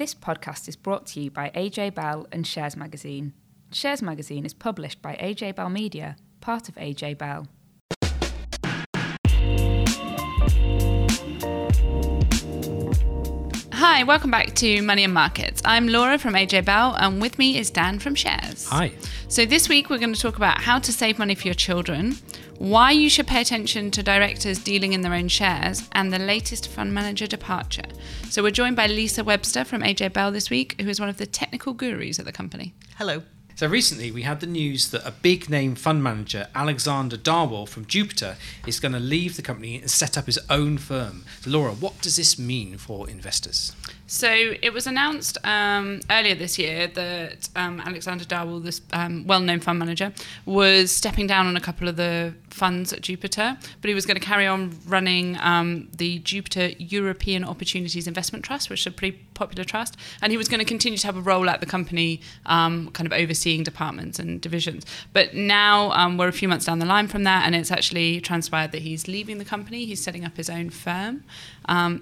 This podcast is brought to you by AJ Bell and Shares Magazine. Shares Magazine is published by AJ Bell Media, part of AJ Bell. Hi, welcome back to Money and Markets. I'm Laura from AJ Bell, and with me is Dan from Shares. Hi. So, this week we're going to talk about how to save money for your children, why you should pay attention to directors dealing in their own shares, and the latest fund manager departure. So, we're joined by Lisa Webster from AJ Bell this week, who is one of the technical gurus at the company. Hello. So recently we had the news that a big name fund manager, Alexander Darwall from Jupiter, is going to leave the company and set up his own firm. So Laura, what does this mean for investors? So it was announced um, earlier this year that um, Alexander Darwall, this um, well-known fund manager, was stepping down on a couple of the funds at Jupiter, but he was going to carry on running um, the Jupiter European Opportunities Investment Trust, which is a pretty popular trust, and he was going to continue to have a role at the company, um, kind of overseeing departments and divisions. But now um, we're a few months down the line from that, and it's actually transpired that he's leaving the company. He's setting up his own firm.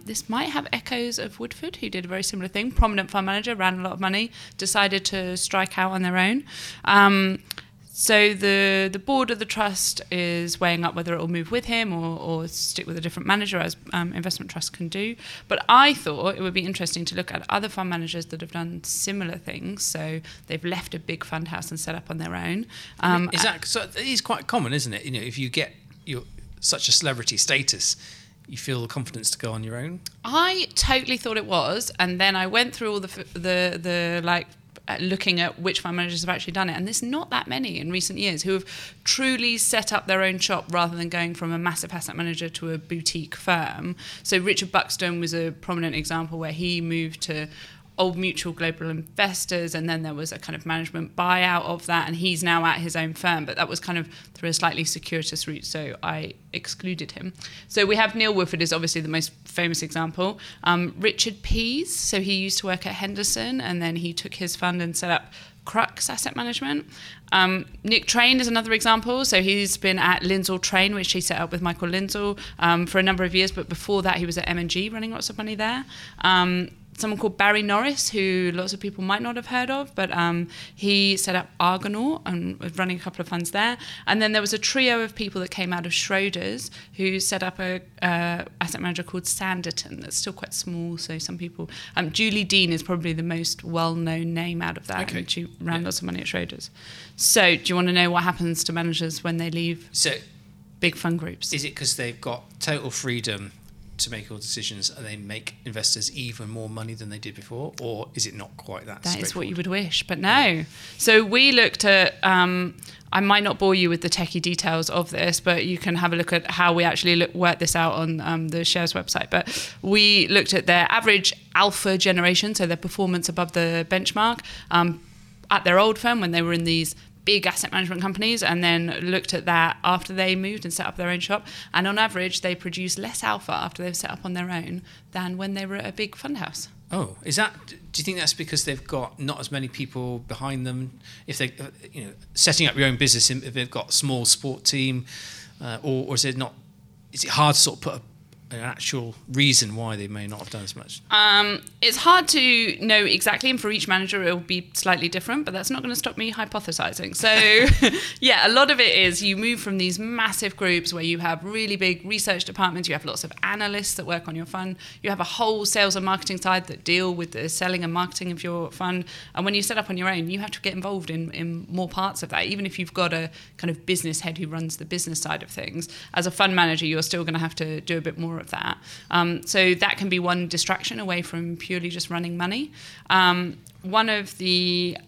this might have echoes of Woodford, who did did a very similar thing. Prominent fund manager, ran a lot of money, decided to strike out on their own. Um, so the the board of the trust is weighing up whether it will move with him or, or stick with a different manager, as um, investment trusts can do. But I thought it would be interesting to look at other fund managers that have done similar things. So they've left a big fund house and set up on their own. Um, is that so? It is quite common, isn't it? You know, if you get your such a celebrity status you feel the confidence to go on your own? I totally thought it was, and then I went through all the the the like uh, looking at which fund managers have actually done it. And there's not that many in recent years who have truly set up their own shop rather than going from a massive asset manager to a boutique firm. So Richard Buxton was a prominent example where he moved to Old Mutual Global Investors, and then there was a kind of management buyout of that, and he's now at his own firm. But that was kind of through a slightly circuitous route, so I excluded him. So we have Neil Woodford is obviously the most famous example. Um, Richard Pease, so he used to work at Henderson, and then he took his fund and set up Crux Asset Management. Um, Nick Train is another example. So he's been at Lindsell Train, which he set up with Michael Lindsell um, for a number of years. But before that, he was at M&G running lots of money there. Um, someone called Barry Norris, who lots of people might not have heard of, but um, he set up Argonaut and was running a couple of funds there. And then there was a trio of people that came out of Schroders who set up a uh, asset manager called Sanditon that's still quite small. So some people, um, Julie Dean is probably the most well-known name out of that. Okay. And she ran yeah. lots of money at Schroders. So do you want to know what happens to managers when they leave? So big fund groups. Is it because they've got total freedom to make all decisions and they make investors even more money than they did before, or is it not quite that? That is what you would wish, but no. So we looked at. Um, I might not bore you with the techie details of this, but you can have a look at how we actually look, work this out on um, the shares website. But we looked at their average alpha generation, so their performance above the benchmark. Um, at their old firm when they were in these big asset management companies and then looked at that after they moved and set up their own shop. And on average, they produce less alpha after they've set up on their own than when they were at a big fund house. Oh, is that? Do you think that's because they've got not as many people behind them? If they, you know, setting up your own business, if they've got a small sport team, uh, or, or is it not? Is it hard to sort of put a an actual reason why they may not have done as much? Um, it's hard to know exactly, and for each manager it will be slightly different, but that's not going to stop me hypothesizing. So, yeah, a lot of it is you move from these massive groups where you have really big research departments, you have lots of analysts that work on your fund, you have a whole sales and marketing side that deal with the selling and marketing of your fund. And when you set up on your own, you have to get involved in, in more parts of that, even if you've got a kind of business head who runs the business side of things. As a fund manager, you're still going to have to do a bit more of that. Um, so that can be one distraction away from purely just running money. Um, one of the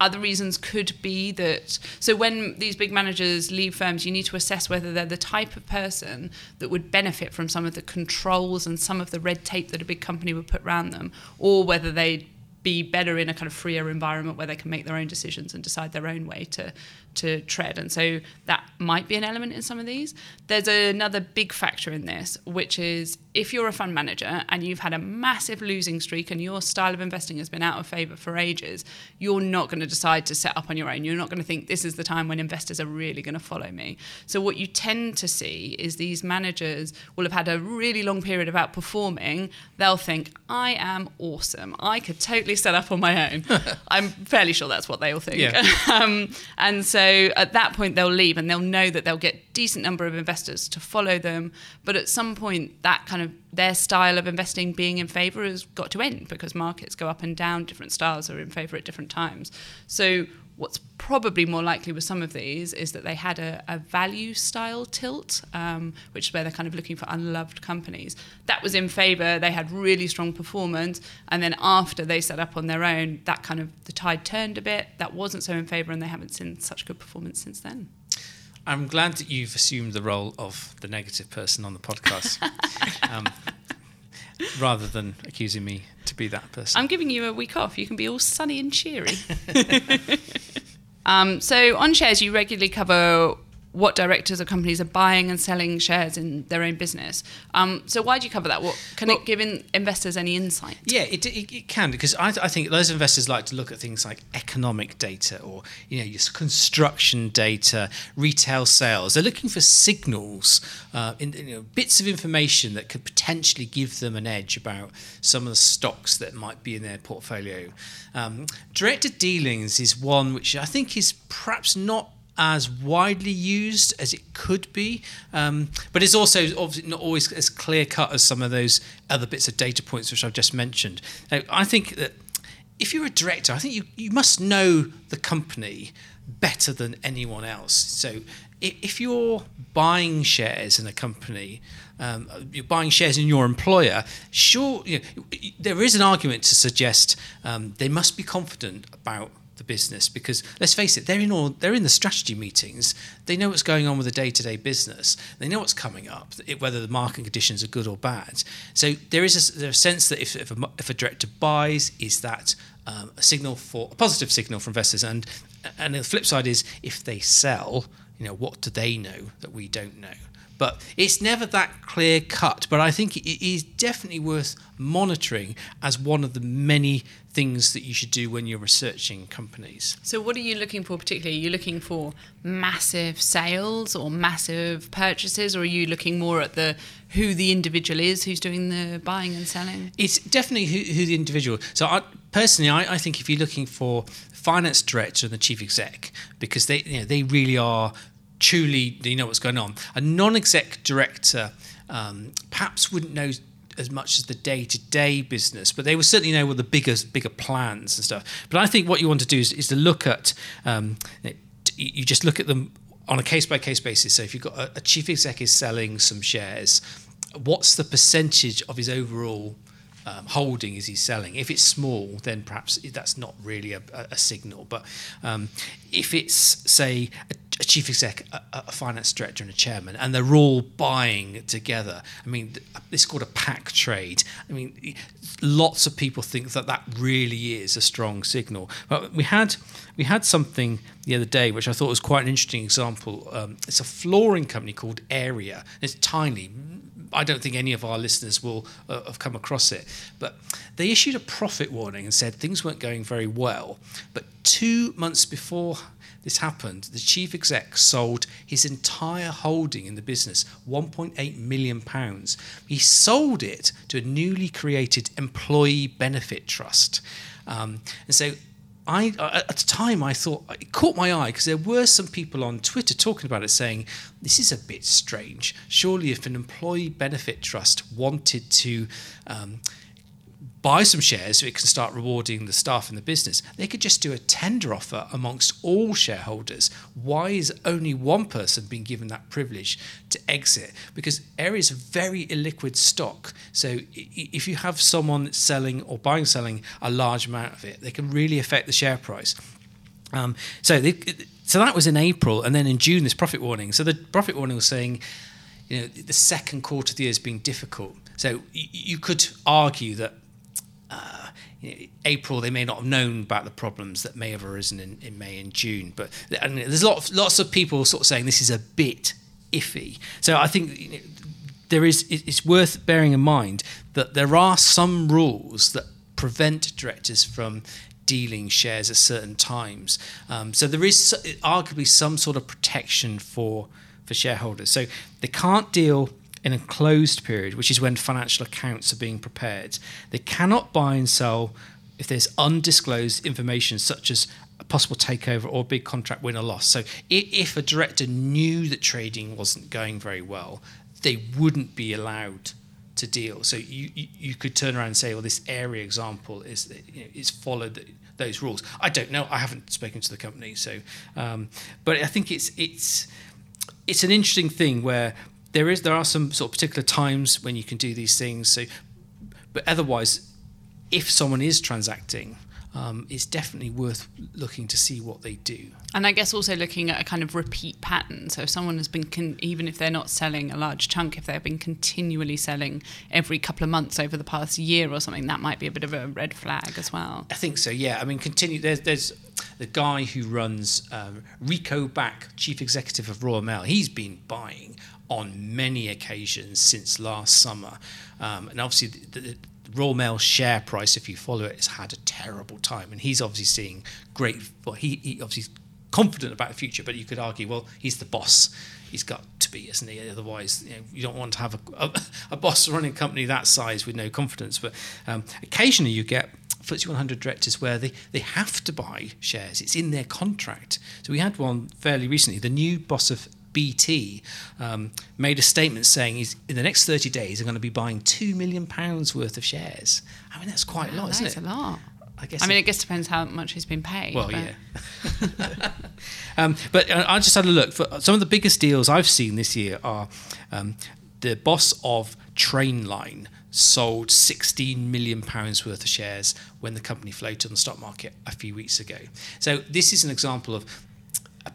other reasons could be that so when these big managers leave firms you need to assess whether they're the type of person that would benefit from some of the controls and some of the red tape that a big company would put around them or whether they'd be better in a kind of freer environment where they can make their own decisions and decide their own way to to tread. And so that might be an element in some of these. There's another big factor in this, which is if you're a fund manager and you've had a massive losing streak and your style of investing has been out of favor for ages, you're not going to decide to set up on your own. You're not going to think this is the time when investors are really going to follow me. So what you tend to see is these managers will have had a really long period of outperforming. They'll think, I am awesome. I could totally set up on my own. I'm fairly sure that's what they all think. Yeah. um, and so at that point they'll leave and they'll know that they'll get decent number of investors to follow them. But at some point that kind of their style of investing being in favor has got to end because markets go up and down, different styles are in favor at different times. So what's probably more likely with some of these is that they had a, a value style tilt, um, which is where they're kind of looking for unloved companies. That was in favour. They had really strong performance, and then after they set up on their own, that kind of the tide turned a bit. That wasn't so in favour, and they haven't seen such good performance since then. I'm glad that you've assumed the role of the negative person on the podcast, um, rather than accusing me to be that person. I'm giving you a week off. You can be all sunny and cheery. um, so on shares, you regularly cover what directors or companies are buying and selling shares in their own business. Um, so why do you cover that? What can Well- it give in investors any insight? Yeah, it, it, it can because I, I think those investors like to look at things like economic data or you know your construction data, retail sales. They're looking for signals, uh, in, you know, bits of information that could potentially give them an edge about some of the stocks that might be in their portfolio. Um, directed dealings is one which I think is perhaps not as widely used as it could be, um, but it's also obviously not always as clear cut as some of those other bits of data points which I've just mentioned. Now, I think that if you're a director, I think you, you must know the company better than anyone else. So if you're buying shares in a company, um, you're buying shares in your employer, sure, you know, there is an argument to suggest um, they must be confident about the business because let's face it they're in all they're in the strategy meetings. They know what's going on with the day-to-day business. They know what's coming up whether the market conditions are good or bad. So there is a, a sense that if, if, a, if a director buys is that um, a signal for a positive signal for investors? And and the flip side is if they sell you know what do they know that we don't know? But it's never that clear cut. But I think it is definitely worth monitoring as one of the many things that you should do when you're researching companies. So, what are you looking for particularly? Are you looking for massive sales or massive purchases, or are you looking more at the who the individual is who's doing the buying and selling? It's definitely who, who the individual. So I, personally, I, I think if you're looking for finance director and the chief exec, because they you know they really are truly you know what's going on. A non-exec director um, perhaps wouldn't know as much as the day-to-day business, but they will certainly know what the bigger bigger plans and stuff. But I think what you want to do is, is to look at um, you just look at them on a case by case basis. So if you've got a, a chief exec is selling some shares, what's the percentage of his overall um, holding is he selling? If it's small, then perhaps that's not really a, a, signal. But um, if it's say a, a chief exec, a, a finance director, and a chairman, and they're all buying together, I mean, it's called a pack trade. I mean, lots of people think that that really is a strong signal. But we had we had something the other day which I thought was quite an interesting example. Um, it's a flooring company called Airea. It's tiny. I don't think any of our listeners will uh, have come across it, but they issued a profit warning and said things weren't going very well. But two months before this happened, the chief exec sold his entire holding in the business, 1.8 million pounds. He sold it to a newly created employee benefit trust. Um, and so I, at the time, I thought it caught my eye because there were some people on Twitter talking about it, saying this is a bit strange. Surely, if an employee benefit trust wanted to um, buy some shares so it can start rewarding the staff in the business, they could just do a tender offer amongst all shareholders. Why is only one person being given that privilege to exit? Because Airea is a very illiquid stock. So if you have someone selling or buying, selling a large amount of it, they can really affect the share price. Um, so they, so that was in April, and then in June this profit warning. So the profit warning was saying, you know, the second quarter of the year has been difficult. So you could argue that uh, you know, April, they may not have known about the problems that may have arisen in, in May and June. But and there's lots lots of people sort of saying this is a bit iffy. So I think you know, there is. It's worth bearing in mind that there are some rules that prevent directors from dealing shares at certain times. Um, so there is arguably some sort of protection for for shareholders. So they can't deal in a closed period, which is when financial accounts are being prepared. They cannot buy and sell if there's undisclosed information such as a possible takeover or big contract win or loss. So if a director knew that trading wasn't going very well, they wouldn't be allowed to deal. So you, you, you could turn around and say, well, this Airea example is you know, it's followed those rules. I don't know. I haven't spoken to the company, so um, but I think it's it's it's an interesting thing where there is there are some sort of particular times when you can do these things. So, but otherwise, if someone is transacting, um, it's definitely worth looking to see what they do. And I guess also looking at a kind of repeat pattern. So if someone has been, con- even if they're not selling a large chunk, if they've been continually selling every couple of months over the past year or something, that might be a bit of a red flag as well. I think so. Yeah. I mean, continue. There's there's the guy who runs um, Rico Back, chief executive of Royal Mail. He's been buying on many occasions since last summer. Um, and obviously, the, the, Royal Mail share price, if you follow it, has had a terrible time. And he's obviously seeing great, well, he, he obviously confident about the future, but you could argue, well, he's the boss. He's got to be, isn't he? Otherwise, you, know, you don't want to have a, a, a, boss running a company that size with no confidence. But um, occasionally you get FTSE 100 directors where they, they have to buy shares. It's in their contract. So we had one fairly recently. The new boss of BT um, made a statement saying he's in the next 30 days, they're going to be buying two million pounds worth of shares. I mean, that's quite wow, a lot, isn't it? That's a lot. I guess. I mean, it, I guess depends how much he's been paid. Well, but. yeah. um, but uh, I just had a look. For some of the biggest deals I've seen this year are um, the boss of Trainline sold 16 million pounds worth of shares when the company floated on the stock market a few weeks ago. So this is an example of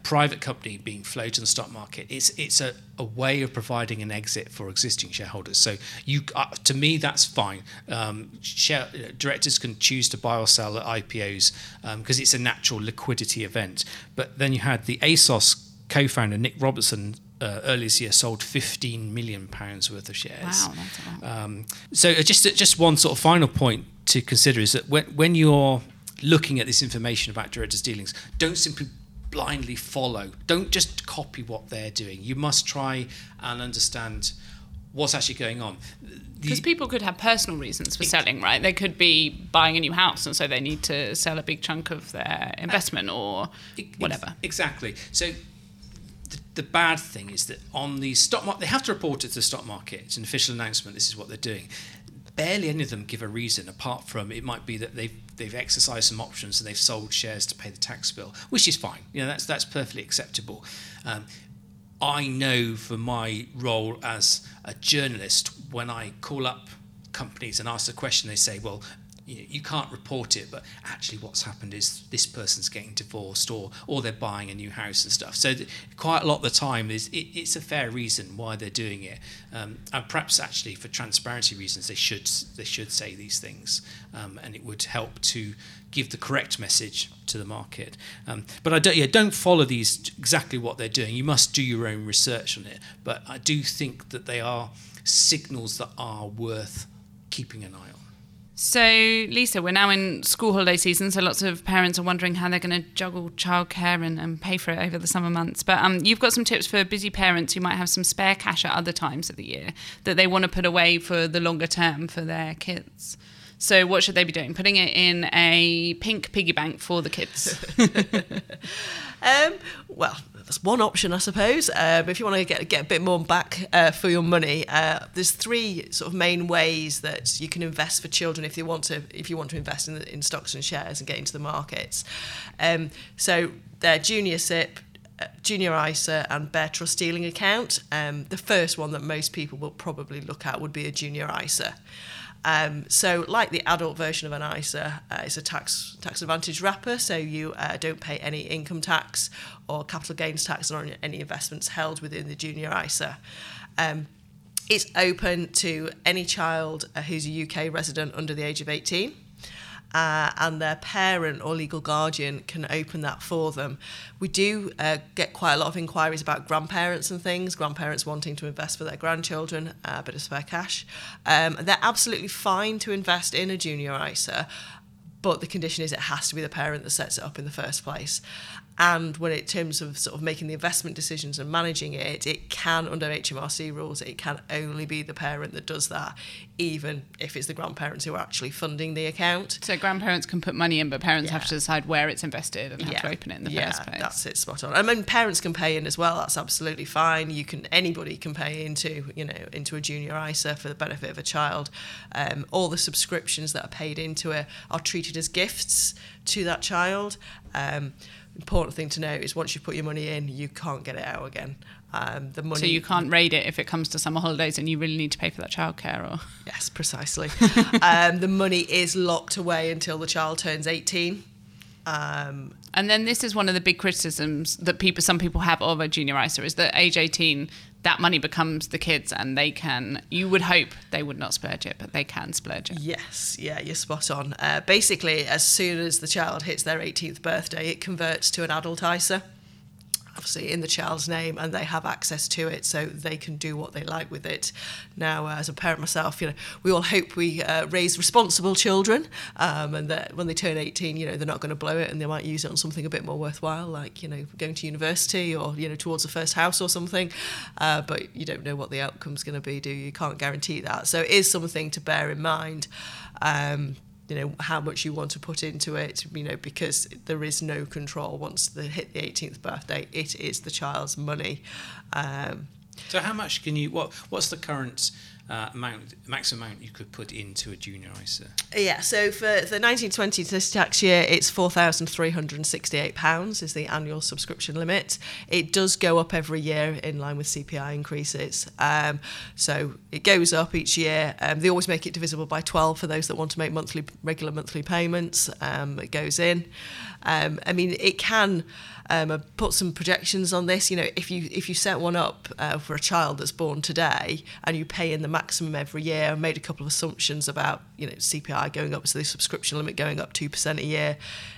private company being floated on the stock market, it's it's a, a way of providing an exit for existing shareholders. So you, uh, to me, that's fine. Um, share, uh, directors can choose to buy or sell at IPOs because um, it's a natural liquidity event. But then you had the ASOS co-founder Nick Robertson uh, earlier this year sold 15 million pounds worth of shares. Wow, that's a lot. Um, so uh, just just one sort of final point to consider is that when when you're looking at this information about directors' dealings, don't simply blindly follow. Don't just copy what they're doing. You must try and understand what's actually going on. Because people could have personal reasons for selling, right? They could be buying a new house, and so they need to sell a big chunk of their investment or whatever. Exactly. So the, the bad thing is that on the stock market, they have to report it to the stock market. It's an official announcement. This is what they're doing barely any of them give a reason apart from it might be that they've they've exercised some options and they've sold shares to pay the tax bill, which is fine. You know that's that's perfectly acceptable. Um, I know for my role as a journalist, when I call up companies and ask a question, they say, "Well, you, know, you can't report it, but actually what's happened is this person's getting divorced or or they're buying a new house and stuff. So th- quite a lot of the time is it, it's a fair reason why they're doing it, um, and perhaps actually for transparency reasons they should they should say these things, um, and it would help to give the correct message to the market. Um, but I don't yeah don't follow these exactly what they're doing. You must do your own research on it. But I do think that they are signals that are worth keeping an eye on. So, Lisa, we're now in school holiday season, so lots of parents are wondering how they're going to juggle childcare and, and pay for it over the summer months. But um, you've got some tips for busy parents who might have some spare cash at other times of the year that they want to put away for the longer term for their kids. So, what should they be doing? Putting it in a pink piggy bank for the kids. um, well, that's one option, I suppose. But if you want to get get a bit more back uh, for your money, uh, there's three sort of main ways that you can invest for children if you want to if you want to invest in, in stocks and shares and get into the markets. Um, so they're junior SIPP, uh, junior ISA and bare trust dealing account. Um, the first one that most people will probably look at would be a junior ISA. Um, so, like the adult version of an ISA, uh, it's a tax tax advantage wrapper, so you uh, don't pay any income tax or capital gains tax on any investments held within the junior ISA. Um, it's open to any child who's a UK resident under the age of 18. Uh, and their parent or legal guardian can open that for them. We do uh, get quite a lot of inquiries about grandparents and things, grandparents wanting to invest for their grandchildren, uh, a bit of spare cash. Um, they're absolutely fine to invest in a junior ISA, but the condition is it has to be the parent that sets it up in the first place. And when it terms of sort of making the investment decisions and managing it, it can under HMRC rules, it can only be the parent that does that, even if it's the grandparents who are actually funding the account. So grandparents can put money in, but parents Yeah. have to decide where it's invested and have to open it in the yeah, first place. That's it, spot on. I mean, parents can pay in as well. That's absolutely fine. You can anybody can pay into you know into a junior ISA for the benefit of a child. Um, all the subscriptions that are paid into it are treated as gifts to that child. Um, important thing to know is once you put your money in, you can't get it out again. Um, the money So you can't raid it if it comes to summer holidays and you really need to pay for that childcare or Yes, precisely. um, the money is locked away until the child turns 18. Um, And then this is one of the big criticisms that people, some people have of a junior ISA is that age 18, that money becomes the kids and they can, you would hope they would not splurge it, but they can splurge it. Yes, yeah, you're spot on. Uh, basically, as soon as the child hits their 18th birthday, it converts to an adult ISA, obviously in the child's name, and they have access to it, so they can do what they like with it. Now, uh, as a parent myself, you know, we all hope we uh, raise responsible children, um, and that when they turn 18, you know, they're not going to blow it, and they might use it on something a bit more worthwhile, like you know, going to university or you know, towards a first house or something. Uh, but you don't know what the outcome's going to be, do you? You can't guarantee that. So it is something to bear in mind. Um, you know how much you want to put into it you know because there is no control once they hit the 18th birthday it is the child's money um, So how much can you? What What's the current uh, amount, maximum amount you could put into a junior ISA? yeah so for the 1920 to this tax year it's 4,368 pounds is the annual subscription limit. It does go up every year in line with CPI increases. Um, so it goes up each year. Um, they always make it divisible by 12 for those that want to make monthly regular monthly payments. Um, it goes in. Um, I mean it can um, put some projections on this. You know, if you if you set one up uh, for a child that's born today and you pay in the maximum every year, I made a couple of assumptions about you know CPI going up, so the subscription limit going up two percent a year,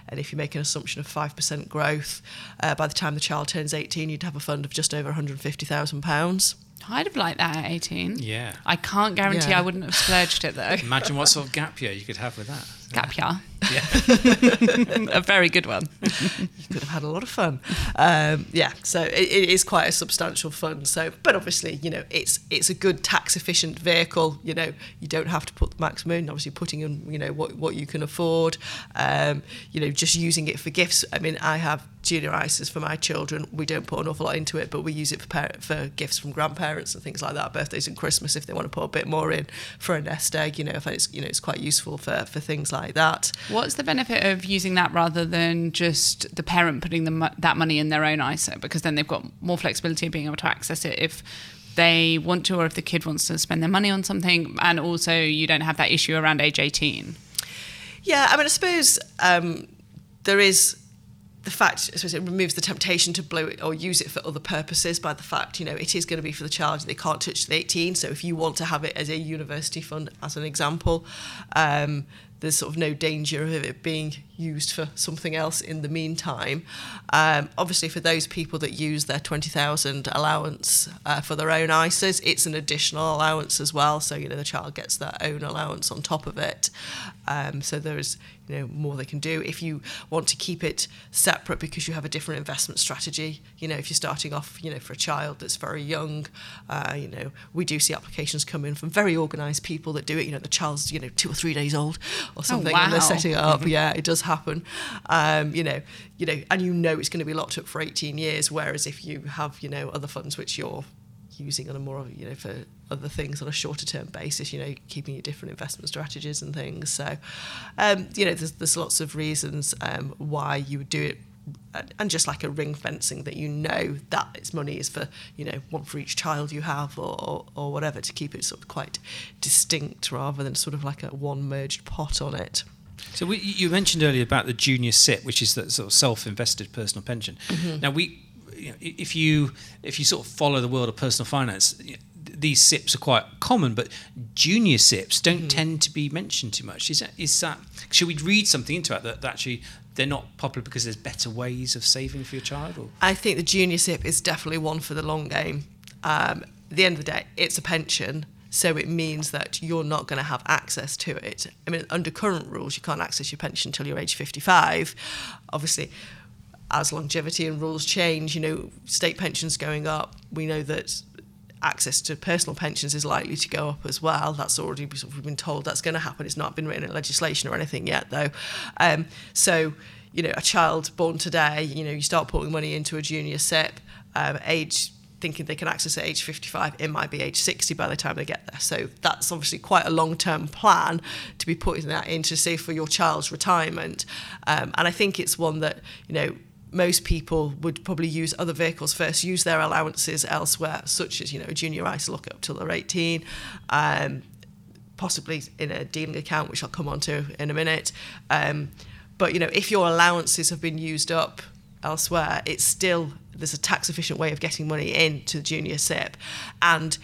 and if you make an assumption of five percent growth, uh, by the time the child turns eighteen, you'd have a fund of just over one hundred fifty thousand pounds. I'd have liked that at 18. Yeah. I can't guarantee Yeah. I wouldn't have splurged it though. Imagine what sort of gap year you could have with that. Gap year. Yeah. a very good one. you could have had a lot of fun. Um, yeah, so it, it is quite a substantial fund. So, but obviously, you know, it's it's a good tax efficient vehicle. You know, you don't have to put the maximum. in, Obviously, putting in, you know, what what you can afford. Um, you know, just using it for gifts. I mean, I have junior ISAs for my children. We don't put an awful lot into it, but we use it for par- for gifts from grandparents and things like that, birthdays and Christmas. If they want to put a bit more in for a nest egg, you know, if it's you know, it's quite useful for for things like that. What's the benefit of using that rather than just the parent putting the, that money in their own ISA? Because then they've got more flexibility of being able to access it if they want to or if the kid wants to spend their money on something. And also, you don't have that issue around age 18. Yeah, I mean, I suppose um, there is the fact, I suppose it removes the temptation to blow it or use it for other purposes by the fact, you know, it is going to be for the child. They can't touch the 18. So if you want to have it as a university fund, as an example, um, there's sort of no danger of it being used for something else in the meantime. Um, obviously, for those people that use their 20,000 allowance uh, for their own ISAs, it's an additional allowance as well. So, you know, the child gets their own allowance on top of it. Um, so there is, you know, more they can do. If you want to keep it separate because you have a different investment strategy, you know, if you're starting off, you know, for a child that's very young, uh, you know, we do see applications come in from very organised people that do it. You know, the child's, you know, two or three days old or something, and they're setting it up. Yeah, it does happen. Um, you know, you know, and you know it's going to be locked up for 18 years. Whereas if you have, you know, other funds which you're using on a more, of you know, for other things on a shorter term basis, you know, keeping your different investment strategies and things. So, um, you know, there's, there's lots of reasons um, why you would do it. And just like a ring fencing that you know that its money is for, you know, one for each child you have or, or, or whatever to keep it sort of quite distinct rather than sort of like a one merged pot on it. So we, you mentioned earlier about the junior SIPP, which is that sort of self-invested personal pension. Now we, you know, if you if you sort of follow the world of personal finance, you know, these SIPPs are quite common, but junior SIPPs don't Mm-hmm. tend to be mentioned too much. Is that is that? Should we read something into it that, that actually they're not popular because there's better ways of saving for your child? Or I think the junior SIPP is definitely one for the long game. Um, at the end of the day, it's a pension, so it means that you're not going to have access to it. I mean, under current rules, you can't access your pension until you're age 55. Obviously, as longevity and rules change, you know, state pensions going up, we know that access to personal pensions is likely to go up as well. That's already we've been told that's going to happen. It's not been written in legislation or anything yet, though. Um, so, you know, a child born today, you know, you start putting money into a junior SIPP, um, age thinking they can access at age 55, it might be age 60 by the time they get there. So that's obviously quite a long-term plan to be putting that in to save for your child's retirement. Um, and I think it's one that, you know, most people would probably use other vehicles first, use their allowances elsewhere, such as, you know, junior ISA look up till they're 18, um, possibly in a dealing account, which I'll come on to in a minute. Um, but, you know, if your allowances have been used up elsewhere, it's still, there's a tax efficient way of getting money into the junior SIPP. And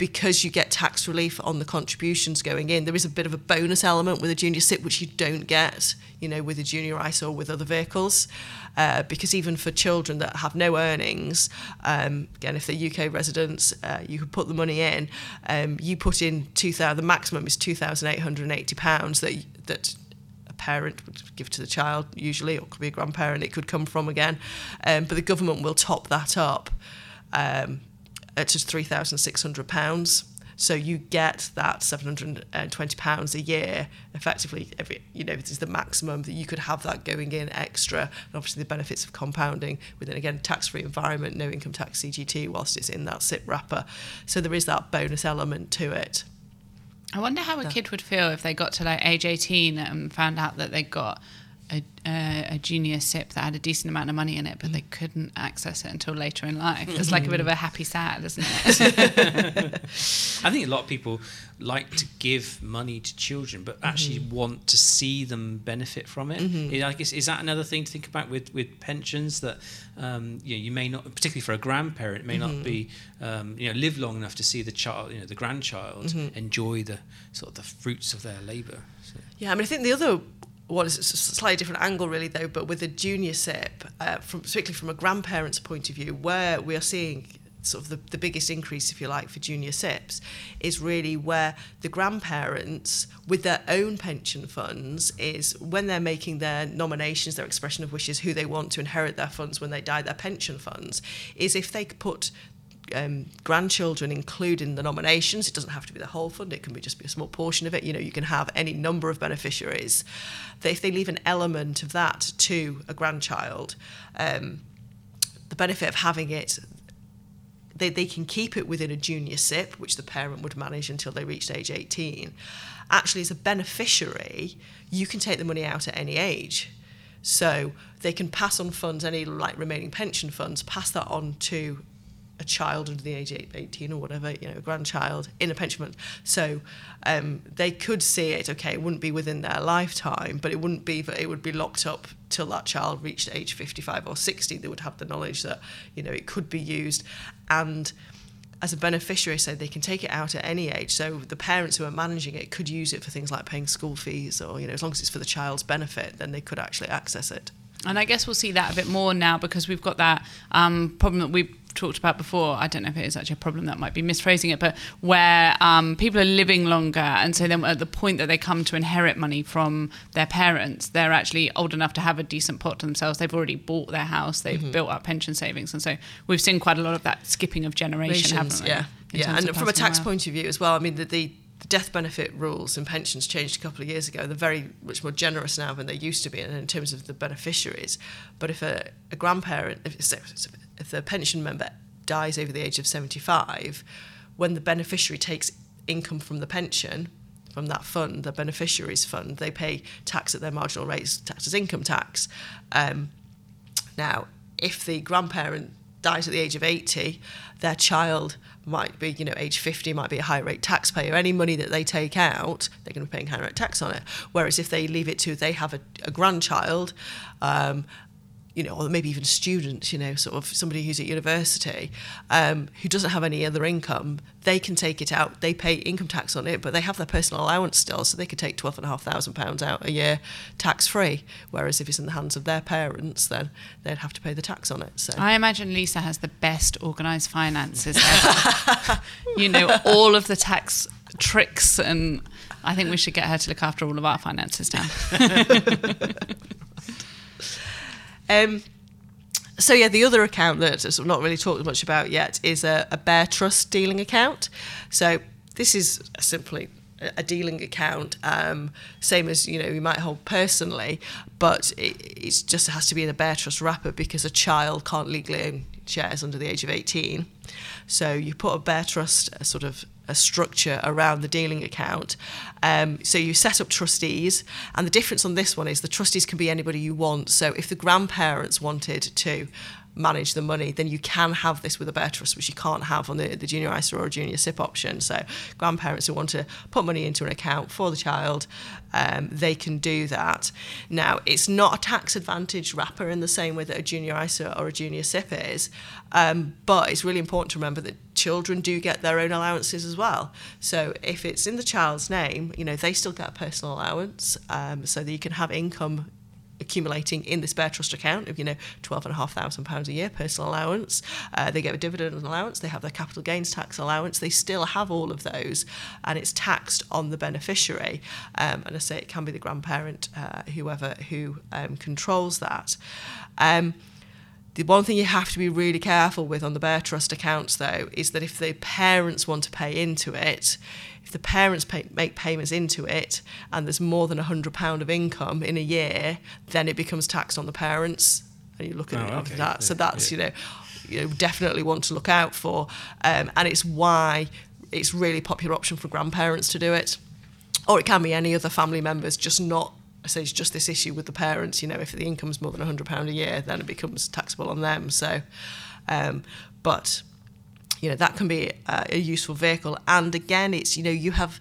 because you get tax relief on the contributions going in, there is a bit of a bonus element with a junior SIPP, which you don't get, you know, with a junior ISA or with other vehicles. Uh, because even for children that have no earnings, um, again, if they're UK residents, uh, you could put the money in. Um, you put in two thousand. The maximum is two thousand eight hundred eighty pounds that that a parent would give to the child usually, or could be a grandparent. It could come from again, um, but the government will top that up. Um, at just three thousand six hundred pounds. So you get that seven hundred and twenty pounds a year, effectively. Every you know, this is the maximum that you could have that going in extra, and obviously the benefits of compounding within again tax-free environment, no income tax CGT, whilst it's in that SIPP wrapper. So there is that bonus element to it. I wonder how a kid would feel if they got to like age 18 and found out that they got a, a, a junior SIPP that had a decent amount of money in it, but they couldn't access it until later in life. It's like a bit of a happy sad, isn't it? I think a lot of people like to give money to children, but actually want to see them benefit from it. Yeah, I guess is that another thing to think about with, with pensions that um, you know you may not, particularly for a grandparent, it may not be um, you know live long enough to see the child, you know, the grandchild enjoy the sort of the fruits of their labour. So. Yeah, I mean, I think the other is a slightly different angle, really, though, but with a junior SIPP, uh, from particularly from a grandparent's point of view, where we are seeing sort of the, the biggest increase, if you like, for junior SIPPs, is really where the grandparents, with their own pension funds, is when they're making their nominations, their expression of wishes, who they want to inherit their funds when they die, their pension funds, is if they put um, grandchildren include in the nominations. It doesn't have to be the whole fund. It can be just be a small portion of it. You know, you can have any number of beneficiaries. That if they leave an element of that to a grandchild, um, the benefit of having it. They, they can keep it within a junior SIPP, which the parent would manage until they reached age 18. Actually, as a beneficiary, you can take the money out at any age. So they can pass on funds, any like remaining pension funds, pass that on to a child under the age of 18 or whatever, you know, a grandchild in a pension fund. So um, they could see it, okay, it wouldn't be within their lifetime, but it wouldn't be that it would be locked up till that child reached age 55 or 60. They would have the knowledge that, you know, it could be used. And as a beneficiary, so they can take it out at any age. So the parents who are managing it could use it for things like paying school fees or, you know, as long as it's for the child's benefit, then they could actually access it. And I guess we'll see that a bit more now because we've got that um, problem that we've talked about before. I don't know if it is actually a problem that might be misphrasing it, but where um, people are living longer, and so then at the point that they come to inherit money from their parents, they're actually old enough to have a decent pot to themselves. They've already bought their house, they've Mm-hmm. built up pension savings, and so we've seen quite a lot of that skipping of generation, haven't we? Yeah, yeah, and from a tax wealth. point of view as well. I mean, the, the the death benefit rules and pensions changed a couple of years ago. They're very much more generous now than they used to be, and in terms of the beneficiaries. But if a, a grandparent, if, if the pension member dies over the age of seventy-five, when the beneficiary takes income from the pension. From that fund, the beneficiaries fund, they pay tax at their marginal rates, tax as income tax. Um, now, if the grandparent dies at the age of 80, their child might be, you know, age 50, might be a high rate taxpayer. Any money that they take out, they're going to be paying high rate tax on it. Whereas if they leave it to, they have a, a grandchild, um, you know, or maybe even students, you know, sort of somebody who's at university um, who doesn't have any other income, they can take it out. They pay income tax on it, but they have their personal allowance still, so they could take twelve and a half thousand pounds out a year tax free. Whereas if it's in the hands of their parents, then they'd have to pay the tax on it. So I imagine Lisa has the best organised finances ever. you know all of the tax tricks, and I think we should get her to look after all of our finances now. Um, so yeah, the other account that I've not really talked much about yet is a, a Bare Trust dealing account. So this is simply a dealing account, um, same as you know you might hold personally, but it just has to be in a Bare Trust wrapper because a child can't legally own shares under the age of 18. So you put a Bare Trust a sort of a structure around the dealing account. Um, so you set up trustees, and the difference on this one is the trustees can be anybody you want. So if the grandparents wanted to manage the money, then you can have this with a bare trust, which you can't have on the, the junior ISA or a junior SIPP option. So grandparents who want to put money into an account for the child, um, they can do that. Now, it's not a tax advantage wrapper in the same way that a junior ISA or a junior SIPP is, um, but it's really important to remember that children do get their own allowances as well. So if it's in the child's name, you know, they still get a personal allowance um, so that you can have income accumulating in this Bare Trust account of, you know, £12,500 a year personal allowance. Uh, they get a dividend allowance, they have their capital gains tax allowance, they still have all of those, and it's taxed on the beneficiary. Um, and I say it can be the grandparent, uh, whoever who um, controls that. Um, the one thing you have to be really careful with on the Bare Trust accounts, though, is that if the parents want to pay into it, if the parents pay, make payments into it and there's more than £100 of income in a year, then it becomes taxed on the parents. And you look at Oh, okay. that. So that's, yeah. you know, you know, definitely want to look out for. Um, and it's why it's really popular option for grandparents to do it. Or it can be any other family members, just not I say it's just this issue with the parents. You know, if the income's more than hundred pound a year, then it becomes taxable on them. So, um, but you know that can be a, a useful vehicle. And again, it's you know you have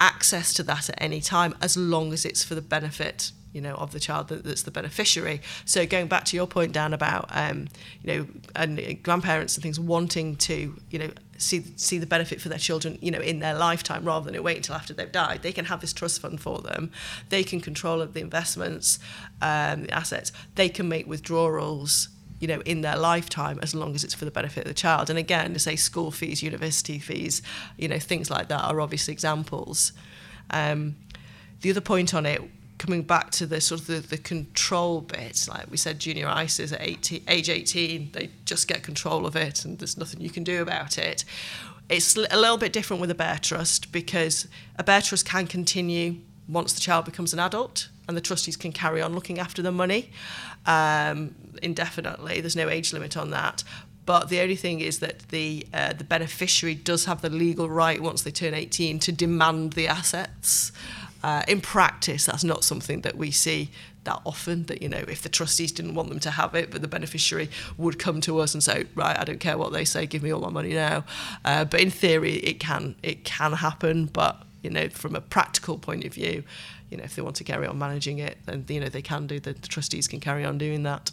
access to that at any time as long as it's for the benefit you know of the child that, that's the beneficiary so going back to your point Dan about um, you know and grandparents and things wanting to you know see see the benefit for their children you know in their lifetime rather than it wait until after they've died they can have this trust fund for them they can control of the investments um, the assets they can make withdrawals you know, in their lifetime, as long as it's for the benefit of the child. And again, to say school fees, university fees, you know, things like that are obvious examples. Um, the other point on it, coming back to the sort of the, the control bit, like we said, junior ISAs at 18, age 18, they just get control of it and there's nothing you can do about it. It's a little bit different with a bare trust because a bare trust can continue once the child becomes an adult and the trustees can carry on looking after the money um, indefinitely. There's no age limit on that. But the only thing is that the uh, the beneficiary does have the legal right once they turn 18 to demand the assets. Uh, in practice, that's not something that we see that often. That you know, if the trustees didn't want them to have it, but the beneficiary would come to us and say, "Right, I don't care what they say, give me all my money now." Uh, but in theory, it can it can happen. But you know, from a practical point of view, you know, if they want to carry on managing it, then you know they can do. The, the trustees can carry on doing that.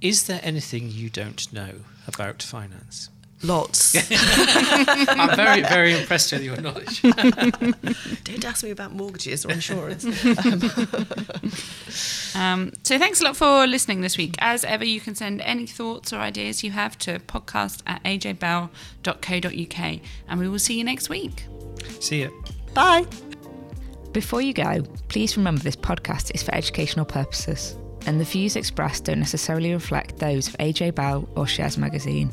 Is there anything you don't know about finance? Lots. I'm very, very impressed with your knowledge. Don't ask me about mortgages or insurance. Um, so thanks a lot for listening this week. As ever, you can send any thoughts or ideas you have to podcast at ajbell.co.uk and we will see you next week. See ya. Bye. Before you go, please remember this podcast is for educational purposes, and the views expressed don't necessarily reflect those of AJ Bell or Shares Magazine.